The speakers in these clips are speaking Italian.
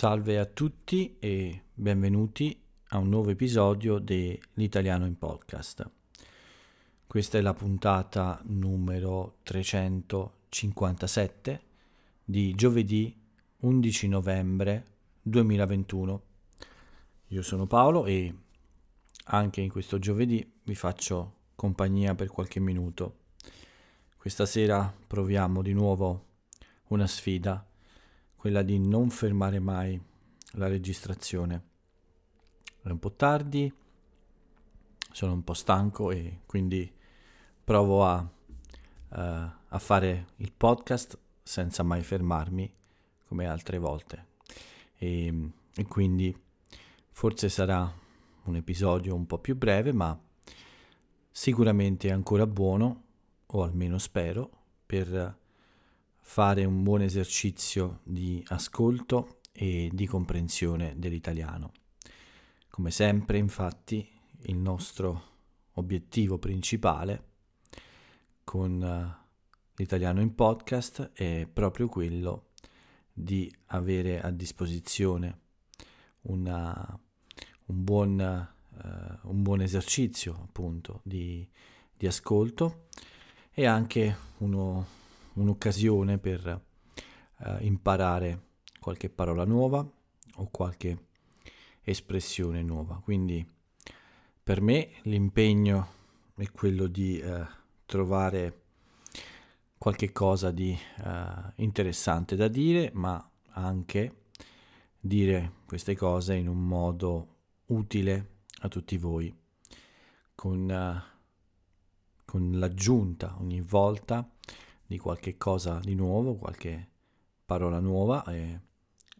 Salve a tutti e benvenuti a un nuovo episodio dell'Italiano in Podcast. Questa è la puntata numero 357 di giovedì 11 novembre 2021. Io sono Paolo e anche in questo giovedì vi faccio compagnia per qualche minuto. Questa sera proviamo di nuovo una sfida quella di non fermare mai la registrazione. È un po' tardi, sono un po' stanco e quindi provo a, uh, a fare il podcast senza mai fermarmi come altre volte. E, e quindi forse sarà un episodio un po' più breve, ma sicuramente ancora buono, o almeno spero, per fare un buon esercizio di ascolto e di comprensione dell'italiano. Come sempre, infatti, il nostro obiettivo principale con uh, l'italiano in podcast è proprio quello di avere a disposizione una, un, buon, uh, un, buon, esercizio appunto di, di ascolto e anche uno, un'occasione per uh, imparare qualche parola nuova o qualche espressione nuova. Quindi per me l'impegno è quello di uh, trovare qualche cosa di uh, interessante da dire, ma anche dire queste cose in un modo utile a tutti voi, con, con l'aggiunta ogni volta di qualche cosa di nuovo, qualche parola nuova e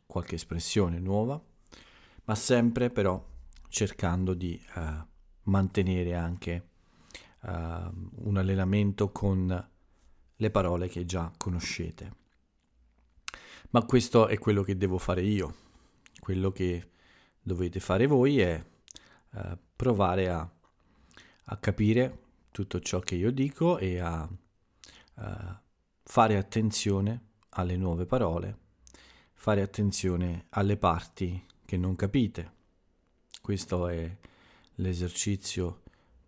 qualche espressione nuova, ma sempre però cercando di uh, mantenere anche uh, un allenamento con le parole che già conoscete. Ma questo è quello che devo fare io. Quello che dovete fare voi è uh, provare a, a capire tutto ciò che io dico e a fare attenzione alle nuove parole, fare attenzione alle parti che non capite. Questo è l'esercizio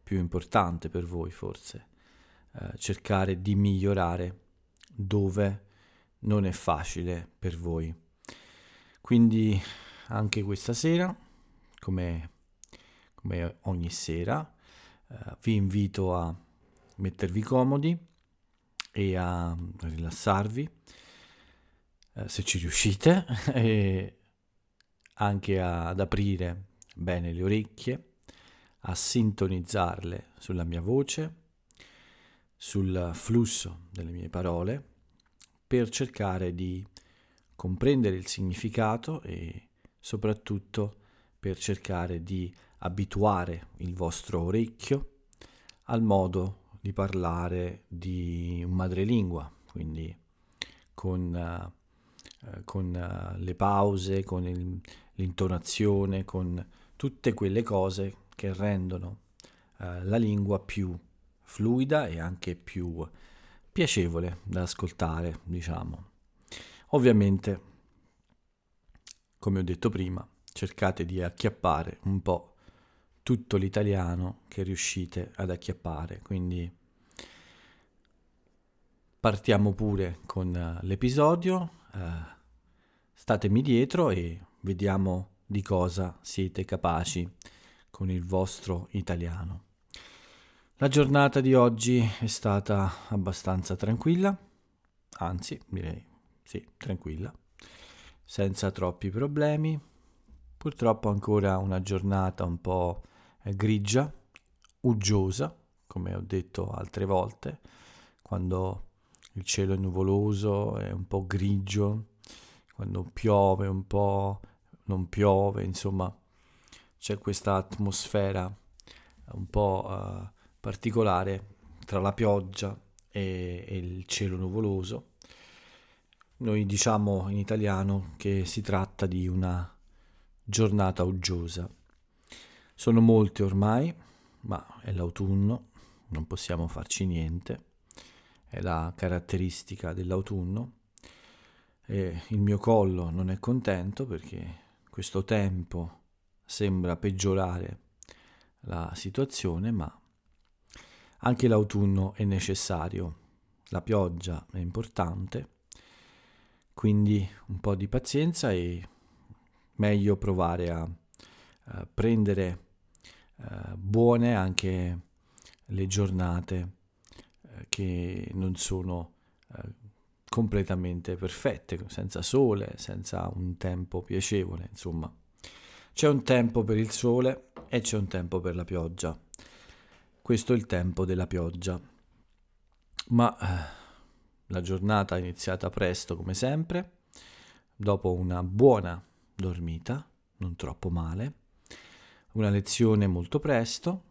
più importante per voi forse, uh, cercare di migliorare dove non è facile per voi. Quindi anche questa sera, come, come ogni sera, uh, vi invito a mettervi comodi e a rilassarvi eh, se ci riuscite e anche ad aprire bene le orecchie, a sintonizzarle sulla mia voce, sul flusso delle mie parole, per cercare di comprendere il significato e soprattutto per cercare di abituare il vostro orecchio al modo di parlare di madrelingua, quindi con, uh, con uh, le pause, con il, l'intonazione, con tutte quelle cose che rendono uh, la lingua più fluida e anche più piacevole da ascoltare, diciamo. Ovviamente, come ho detto prima, cercate di acchiappare un po' tutto l'italiano che riuscite ad acchiappare. Quindi partiamo pure con uh, l'episodio, uh, statemi dietro e vediamo di cosa siete capaci con il vostro italiano. La giornata di oggi è stata abbastanza tranquilla, anzi direi sì, tranquilla, senza troppi problemi. Purtroppo ancora una giornata un po' grigia, uggiosa, come ho detto altre volte, quando il cielo è nuvoloso, è un po' grigio, quando piove un po', non piove, insomma c'è questa atmosfera un po' uh, particolare tra la pioggia e, e il cielo nuvoloso. Noi diciamo in italiano che si tratta di una giornata uggiosa. Sono molte ormai, ma è l'autunno, non possiamo farci niente, è la caratteristica dell'autunno. e il mio collo non è contento perché questo tempo sembra peggiorare la situazione, ma anche l'autunno è necessario, la pioggia è importante, quindi un po' di pazienza e meglio provare a, a prendere uh, buone anche le giornate uh, che non sono uh, completamente perfette, senza sole, senza un tempo piacevole, insomma. C'è un tempo per il sole e c'è un tempo per la pioggia. Questo è il tempo della pioggia. Ma eh, la giornata è iniziata presto come sempre, dopo una buona dormita, non troppo male, una lezione molto presto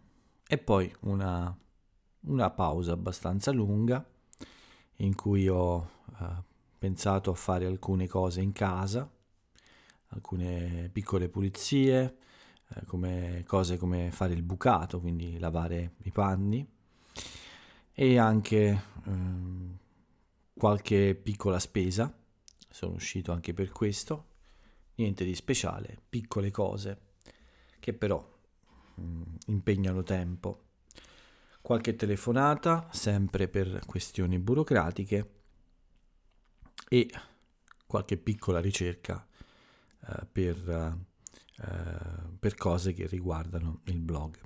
e poi una, una pausa abbastanza lunga in cui ho eh, pensato a fare alcune cose in casa, alcune piccole pulizie, eh, come cose come fare il bucato, quindi lavare i panni e anche ehm, qualche piccola spesa. Sono uscito anche per questo. Niente di speciale, piccole cose che però mh, mm, impegnano tempo. Qualche telefonata, sempre per questioni burocratiche e qualche piccola ricerca eh, per, eh, per cose che riguardano il blog.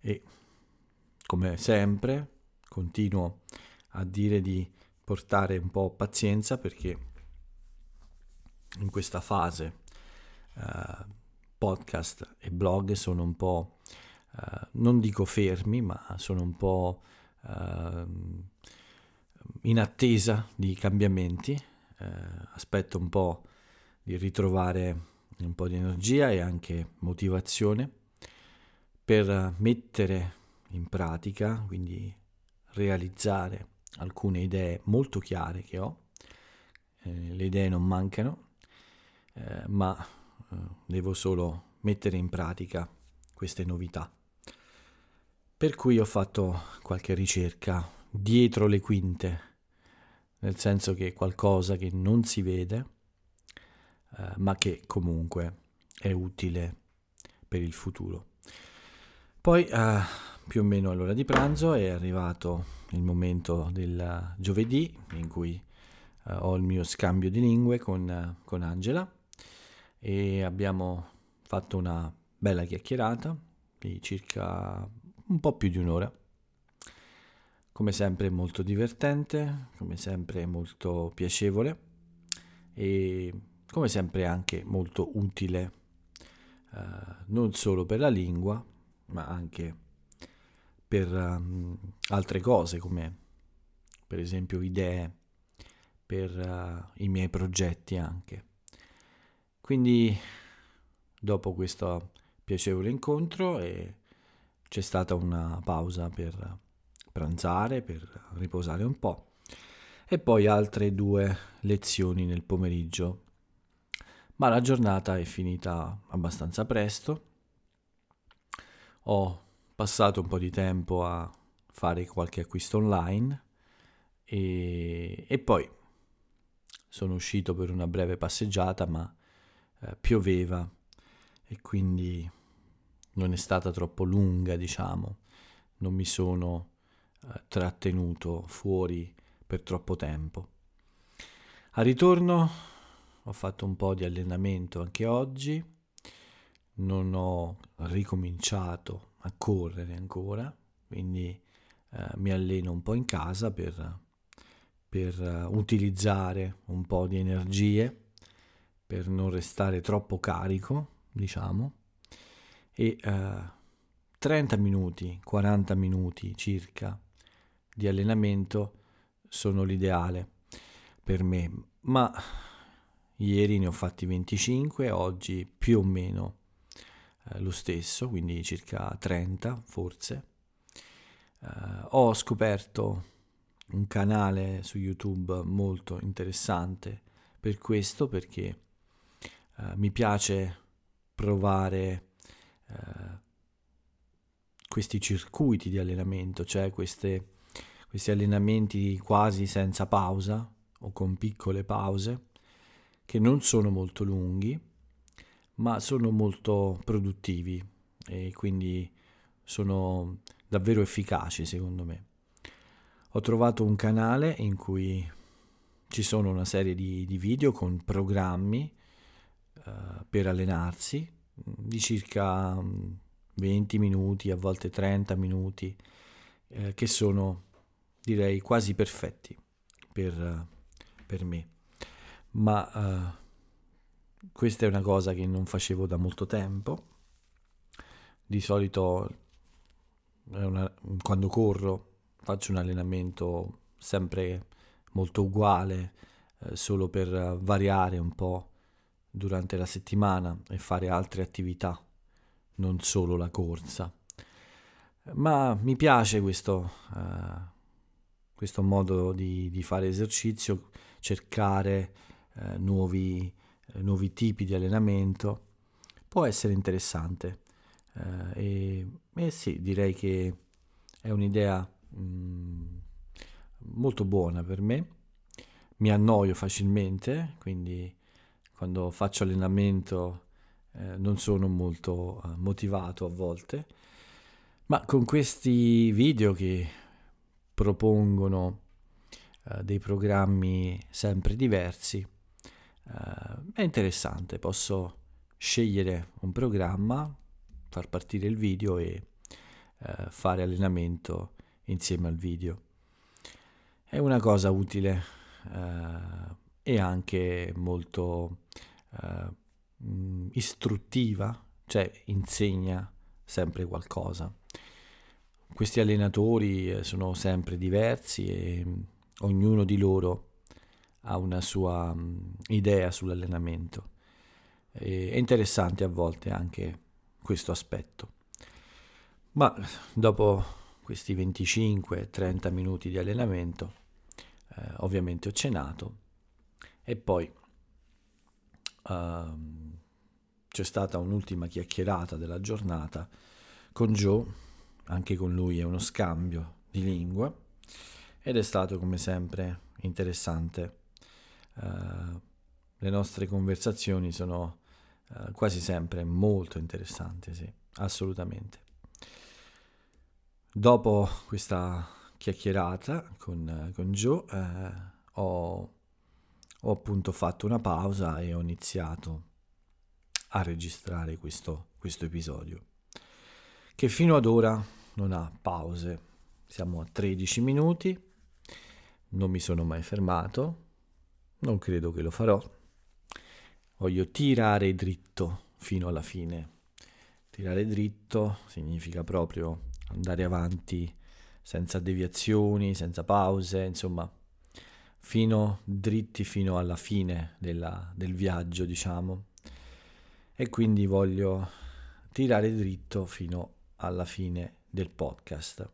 E come sempre continuo a dire di portare un po' pazienza perché in questa fase eh, podcast e blog sono un po', eh, non dico fermi, ma sono un po' eh, in attesa di cambiamenti, eh, aspetto un po' di ritrovare un po' di energia e anche motivazione per mettere in pratica, quindi realizzare alcune idee molto chiare che ho. Eh, le idee non mancano, eh, ma devo solo mettere in pratica queste novità. Per cui ho fatto qualche ricerca dietro le quinte, nel senso che qualcosa che non si vede, eh, ma che comunque è utile per il futuro. Poi, eh, più o meno all'ora di pranzo, è arrivato il momento del giovedì in cui eh, ho il mio scambio di lingue con, con Angela e abbiamo fatto una bella chiacchierata di circa un po' più di un'ora. Come sempre molto divertente, come sempre molto piacevole e come sempre anche molto utile eh, non solo per la lingua ma anche per um, altre cose come per esempio idee per uh, i miei progetti anche quindi dopo questo piacevole incontro e c'è stata una pausa per pranzare per riposare un po' e poi altre due lezioni nel pomeriggio ma la giornata è finita abbastanza presto. Ho passato un po' di tempo a fare qualche acquisto online e, e poi sono uscito per una breve passeggiata, ma eh, pioveva e quindi non è stata troppo lunga, diciamo. Non mi sono eh, trattenuto fuori per troppo tempo. Al ritorno ho fatto un po' di allenamento anche oggi, non ho ricominciato a correre ancora, quindi eh, mi alleno un po' in casa per, per uh, utilizzare un po' di energie, per non restare troppo carico, diciamo, e uh, 30 minuti, 40 minuti circa di allenamento sono l'ideale per me, ma Ieri ne ho fatti 25, oggi più o meno eh, lo stesso, quindi circa 30 forse. Eh, ho scoperto un canale su YouTube molto interessante per questo, perché eh, mi piace provare eh, questi circuiti di allenamento, cioè queste, questi allenamenti quasi senza pausa o con piccole pause che non sono molto lunghi, ma sono molto produttivi e quindi sono davvero efficaci secondo me. Ho trovato un canale in cui ci sono una serie di, di video con programmi per allenarsi di circa 20 minuti, a volte 30 minuti, eh, che sono direi quasi perfetti per, per me. Ma uh, questa è una cosa che non facevo da molto tempo. Di solito una, quando corro faccio un allenamento sempre molto uguale, eh, solo per variare un po' durante la settimana e fare altre attività, non solo la corsa. Ma mi piace questo, uh, questo modo di, di, fare esercizio, cercare uh, nuovi, uh, nuovi, tipi di allenamento, può essere interessante. E, e, sì, direi che è un'idea mh, mm, molto buona per me. Mi annoio facilmente, quindi quando faccio allenamento eh, non sono molto eh, motivato a volte, ma con questi video che propongono eh, dei programmi sempre diversi eh, è interessante, posso scegliere un programma, far partire il video e eh, fare allenamento insieme al video. È una cosa utile eh, e anche molto uh, istruttiva, cioè insegna sempre qualcosa. Questi allenatori eh, sono sempre diversi e mm, ognuno di loro ha una sua um, idea sull'allenamento. È interessante a volte anche questo aspetto. Ma dopo questi 25-30 minuti di allenamento, eh, ovviamente ho cenato e poi uh, c'è stata un'ultima chiacchierata della giornata con Joe, anche con lui è uno scambio di lingua ed è stato come sempre interessante. Uh, le nostre conversazioni sono uh, quasi sempre molto interessanti, sì, assolutamente. Dopo questa chiacchierata con, con Joe eh, ho ho appunto fatto una pausa e ho iniziato a registrare questo, questo episodio, che fino ad ora non ha pause. Siamo a 13 minuti, non mi sono mai fermato, non credo che lo farò. Voglio tirare dritto fino alla fine. Tirare dritto significa proprio andare avanti senza deviazioni, senza pause, insomma, fino dritti fino alla fine della, del viaggio, diciamo. E quindi voglio tirare dritto fino alla fine del podcast.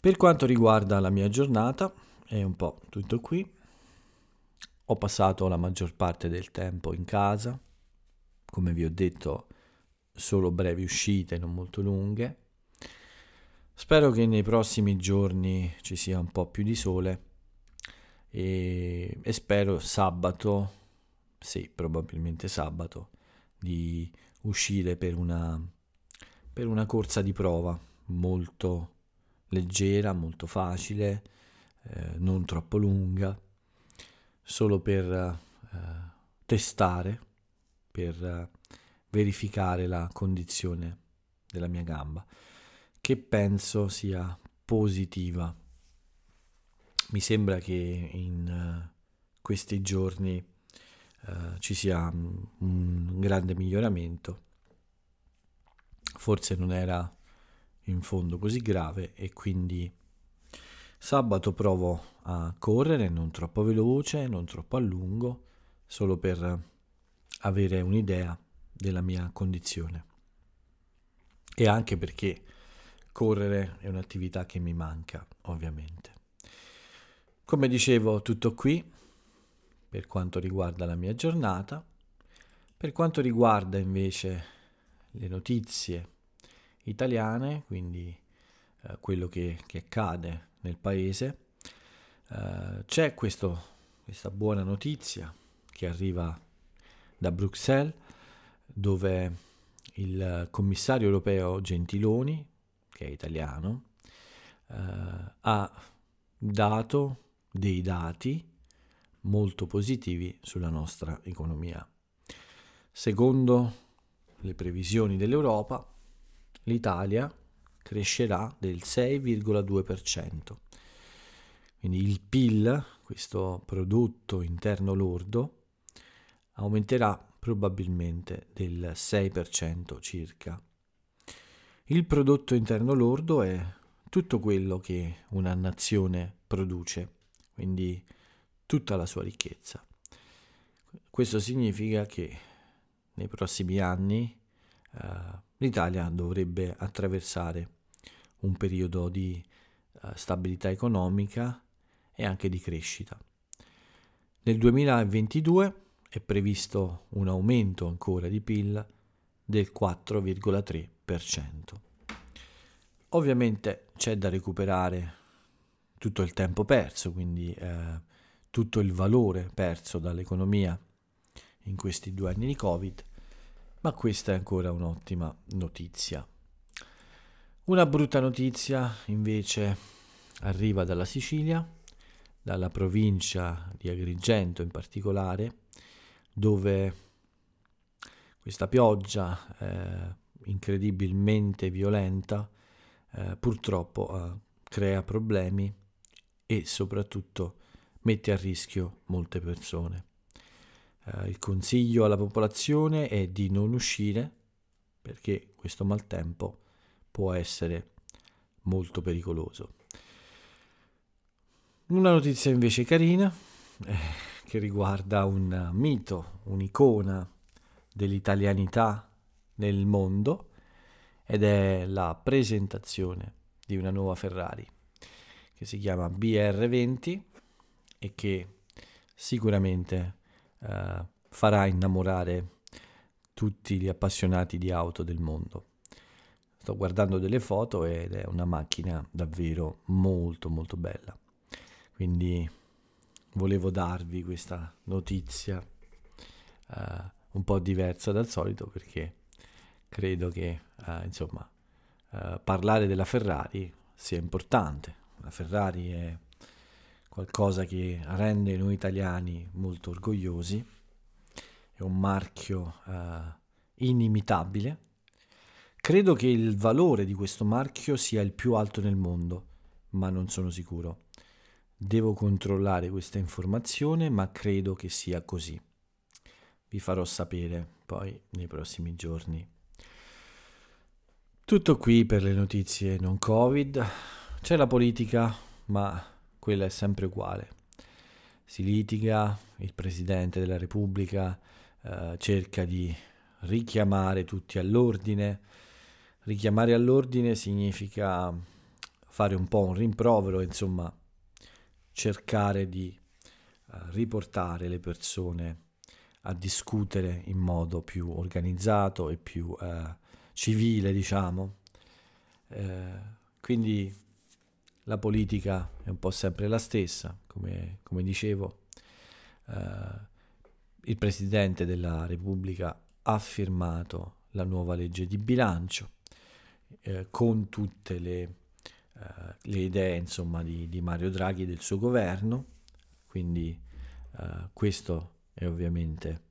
Per quanto riguarda la mia giornata, è un po' tutto qui. Ho passato la maggior parte del tempo in casa, come vi ho detto, solo brevi uscite, non molto lunghe. Spero che nei prossimi giorni ci sia un po' più di sole e, e spero sabato, sì, probabilmente sabato, di uscire per una, per una corsa di prova molto leggera, molto facile, eh, non troppo lunga, solo per eh, testare, per eh, verificare la condizione della mia gamba che penso sia positiva. Mi sembra che in uh, questi giorni uh, ci sia un, un grande miglioramento. Forse non era in fondo così grave e quindi sabato provo a correre non troppo veloce, non troppo a lungo, solo per avere un'idea della mia condizione. E anche perché correre è un'attività che mi manca, ovviamente. Come dicevo, tutto qui per quanto riguarda la mia giornata. Per quanto riguarda invece le notizie italiane, quindi eh, quello che, che, accade nel paese, eh, c'è questo questa buona notizia che arriva da Bruxelles, dove il commissario europeo Gentiloni, che è italiano, eh, ha dato dei dati molto positivi sulla nostra economia. Secondo le previsioni dell'Europa, l'Italia crescerà del 6,2%. Quindi il PIL, questo prodotto interno lordo, aumenterà probabilmente del 6% circa. Il prodotto interno lordo è tutto quello che una nazione produce, quindi tutta la sua ricchezza. Questo significa che nei prossimi anni eh, l'Italia dovrebbe attraversare un periodo di eh, stabilità economica e anche di crescita. Nel 2022 è previsto un aumento ancora di PIL del 4,3%. Ovviamente c'è da recuperare tutto il tempo perso, quindi eh, tutto il valore perso dall'economia in questi due anni di Covid, ma questa è ancora un'ottima notizia. Una brutta notizia invece arriva dalla Sicilia, dalla provincia di Agrigento in particolare, dove questa pioggia eh, incredibilmente violenta eh, purtroppo eh, crea problemi e soprattutto mette a rischio molte persone. Eh, il consiglio alla popolazione è di non uscire perché questo maltempo può essere molto pericoloso. Una notizia invece carina eh, che riguarda un mito, un'icona dell'italianità nel mondo ed è la presentazione di una nuova Ferrari che si chiama BR20 e che sicuramente eh, farà innamorare tutti gli appassionati di auto del mondo. Sto guardando delle foto ed è una macchina davvero molto molto bella. Quindi volevo darvi questa notizia uh, un po' diversa dal solito perché credo che uh, insomma uh, parlare della Ferrari sia importante. La Ferrari è qualcosa che rende noi italiani molto orgogliosi, è un marchio inimitabile. Credo che il valore di questo marchio sia il più alto nel mondo, ma non sono sicuro. Devo controllare questa informazione, ma credo che sia così. Vi farò sapere poi nei prossimi giorni. Tutto qui per le notizie non Covid. C'è la politica, ma quella è sempre uguale. Si litiga, il Presidente della Repubblica eh, cerca di richiamare tutti all'ordine. Richiamare all'ordine significa fare un po' un rimprovero, insomma, cercare di uh, riportare le persone a discutere in modo più organizzato e più uh, civile, diciamo. Uh, quindi la politica è un po' sempre la stessa, come, come dicevo. il Presidente della Repubblica ha firmato la nuova legge di bilancio con tutte le uh, le idee insomma, di, di, Mario Draghi e del suo governo, quindi uh, questo è ovviamente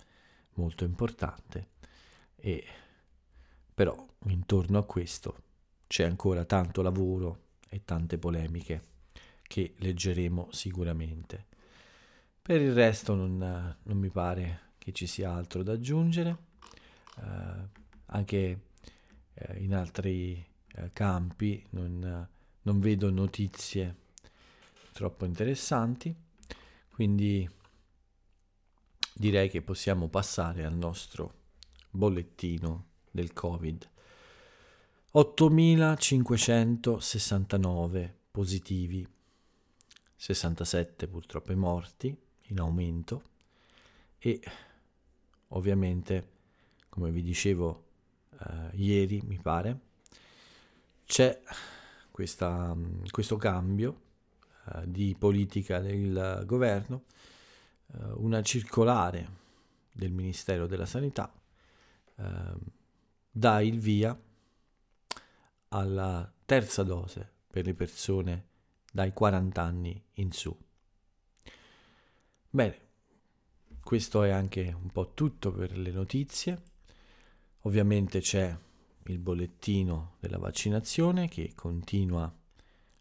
molto importante, e, però intorno a questo c'è ancora tanto lavoro e tante polemiche che leggeremo sicuramente. Per il resto non, non mi pare che ci sia altro da aggiungere, uh, anche in altri campi non, non vedo notizie troppo interessanti, quindi direi che possiamo passare al nostro bollettino del Covid. 8.569 positivi, 67 purtroppo morti in aumento e ovviamente, come vi dicevo eh, ieri, mi pare, c'è questa, questo cambio uh, di politica del governo eh, una circolare del Ministero della Sanità eh, dà il via alla terza dose per le persone dai 40 anni in su. Bene, questo è anche un po' tutto per le notizie. Ovviamente c'è il bollettino della vaccinazione che continua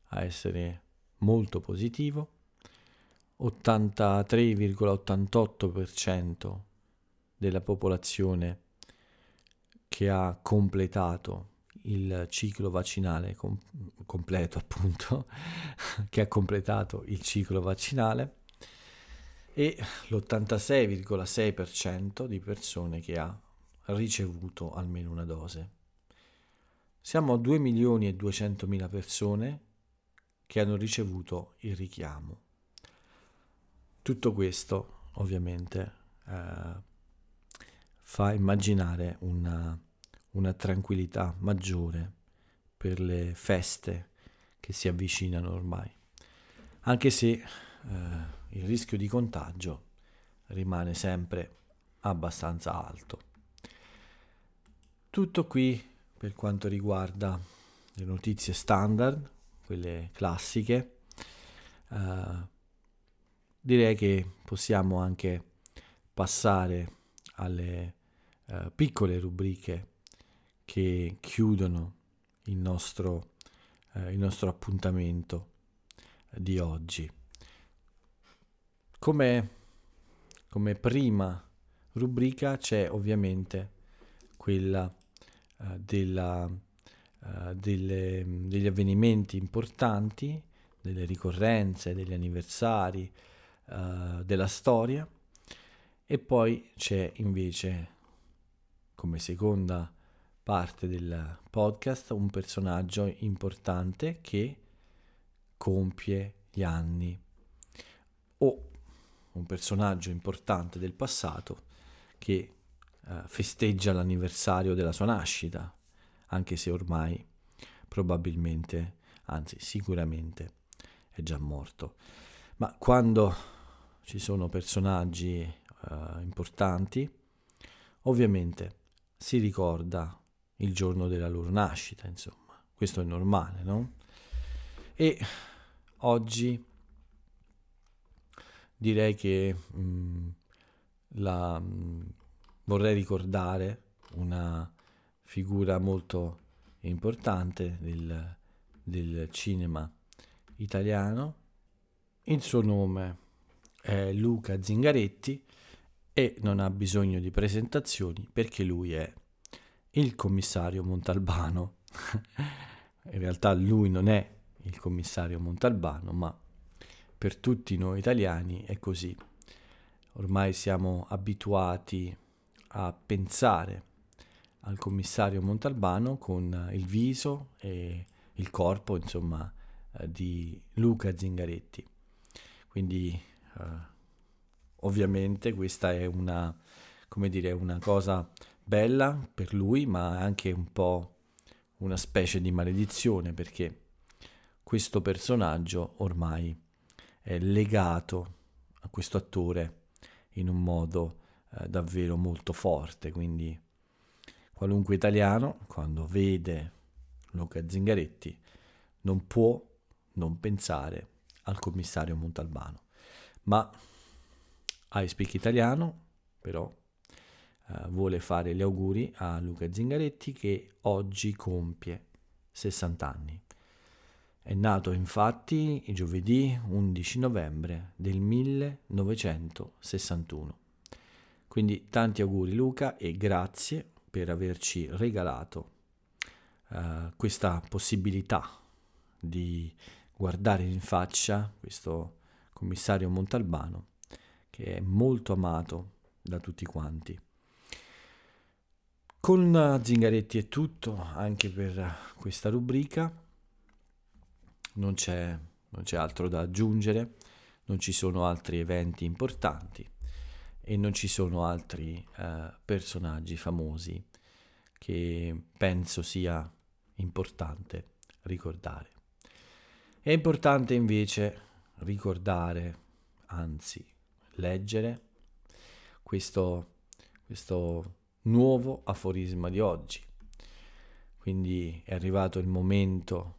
a essere molto positivo. 83,88% della popolazione che ha completato il ciclo vaccinale com- completo, appunto, che ha completato il ciclo vaccinale e l'86,6% di persone che ha ricevuto almeno una dose. Siamo a 2 milioni e 200 mila persone che hanno ricevuto il richiamo. Tutto questo ovviamente eh, fa immaginare una una tranquillità maggiore per le feste che si avvicinano ormai, anche se eh, il rischio di contagio rimane sempre abbastanza alto. Tutto qui per quanto riguarda le notizie standard, quelle classiche. Uh, direi che possiamo anche passare alle uh, piccole rubriche che chiudono il nostro, eh, il nostro appuntamento di oggi. Come, come prima rubrica c'è ovviamente quella eh, della, eh, delle, degli avvenimenti importanti, delle ricorrenze, degli anniversari, eh, della storia e poi c'è invece come seconda parte del podcast un personaggio importante che compie gli anni o un personaggio importante del passato che eh, festeggia l'anniversario della sua nascita, anche se ormai probabilmente, anzi sicuramente è già morto. Ma quando ci sono personaggi eh, importanti, ovviamente si ricorda il giorno della loro nascita, insomma. Questo è normale, no? E oggi direi che mh, mm, la, mh, mm, vorrei ricordare una figura molto importante del, del cinema italiano. Il suo nome è Luca Zingaretti e non ha bisogno di presentazioni perché lui è il commissario Montalbano. In realtà lui non è il commissario Montalbano, ma per tutti noi italiani è così. Ormai siamo abituati a pensare al commissario Montalbano con il viso e il corpo, insomma, eh, di Luca Zingaretti. Quindi eh, ovviamente questa è una, come dire, una cosa bella per lui, ma anche un po' una specie di maledizione perché questo personaggio ormai è legato a questo attore in un modo eh, davvero molto forte, quindi qualunque italiano quando vede Luca Zingaretti non può non pensare al commissario Montalbano. Ma I speak italiano, però eh, vuole fare gli auguri a Luca Zingaretti che oggi compie 60 anni. È nato infatti il giovedì 11 novembre del 1961. Quindi tanti auguri Luca e grazie per averci regalato uh, questa possibilità di guardare in faccia questo commissario Montalbano che è molto amato da tutti quanti. Con Zingaretti è tutto anche per questa rubrica, non c'è, non c'è altro da aggiungere, non ci sono altri eventi importanti e non ci sono altri eh, personaggi famosi che penso sia importante ricordare. È importante invece ricordare, anzi leggere questo, questo nuovo aforisma di oggi. Quindi è arrivato il momento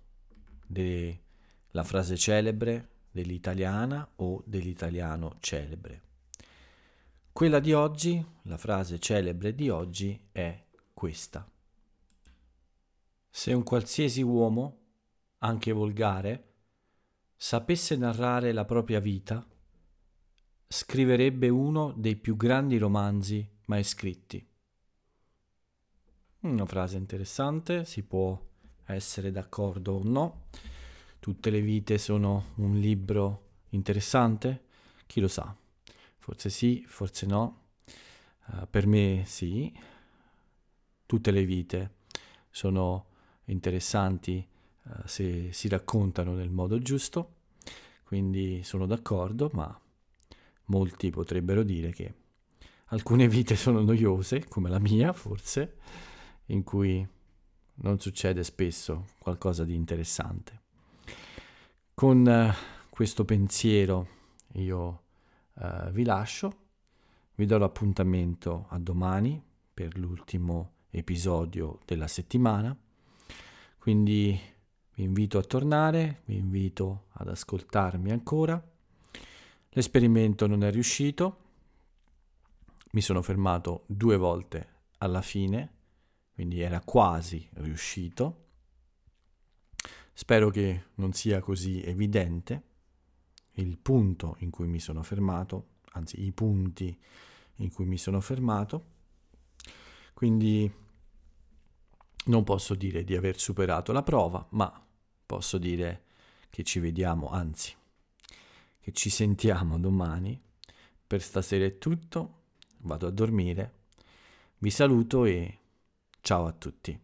della frase celebre dell'italiana o dell'italiano celebre. Quella di oggi, la frase celebre di oggi è questa. Se un qualsiasi uomo, anche volgare, sapesse narrare la propria vita, scriverebbe uno dei più grandi romanzi mai scritti. Una frase interessante, si può essere d'accordo o no. Tutte le vite sono un libro interessante? Chi lo sa? Forse sì, forse no. Uh, per me sì. Tutte le vite sono interessanti uh, se si raccontano nel modo giusto, quindi sono d'accordo, ma molti potrebbero dire che alcune vite sono noiose, come la mia forse, in cui non succede spesso qualcosa di interessante. Con uh, questo pensiero io uh, vi lascio, vi do l'appuntamento a domani per l'ultimo episodio della settimana, quindi vi invito a tornare, vi invito ad ascoltarmi ancora. L'esperimento non è riuscito, mi sono fermato due volte alla fine quindi era quasi riuscito. Spero che non sia così evidente il punto in cui mi sono fermato, anzi i punti in cui mi sono fermato. Quindi non posso dire di aver superato la prova, ma posso dire che ci vediamo, anzi, che ci sentiamo domani. Per stasera è tutto, vado a dormire, vi saluto e Ciao a tutti.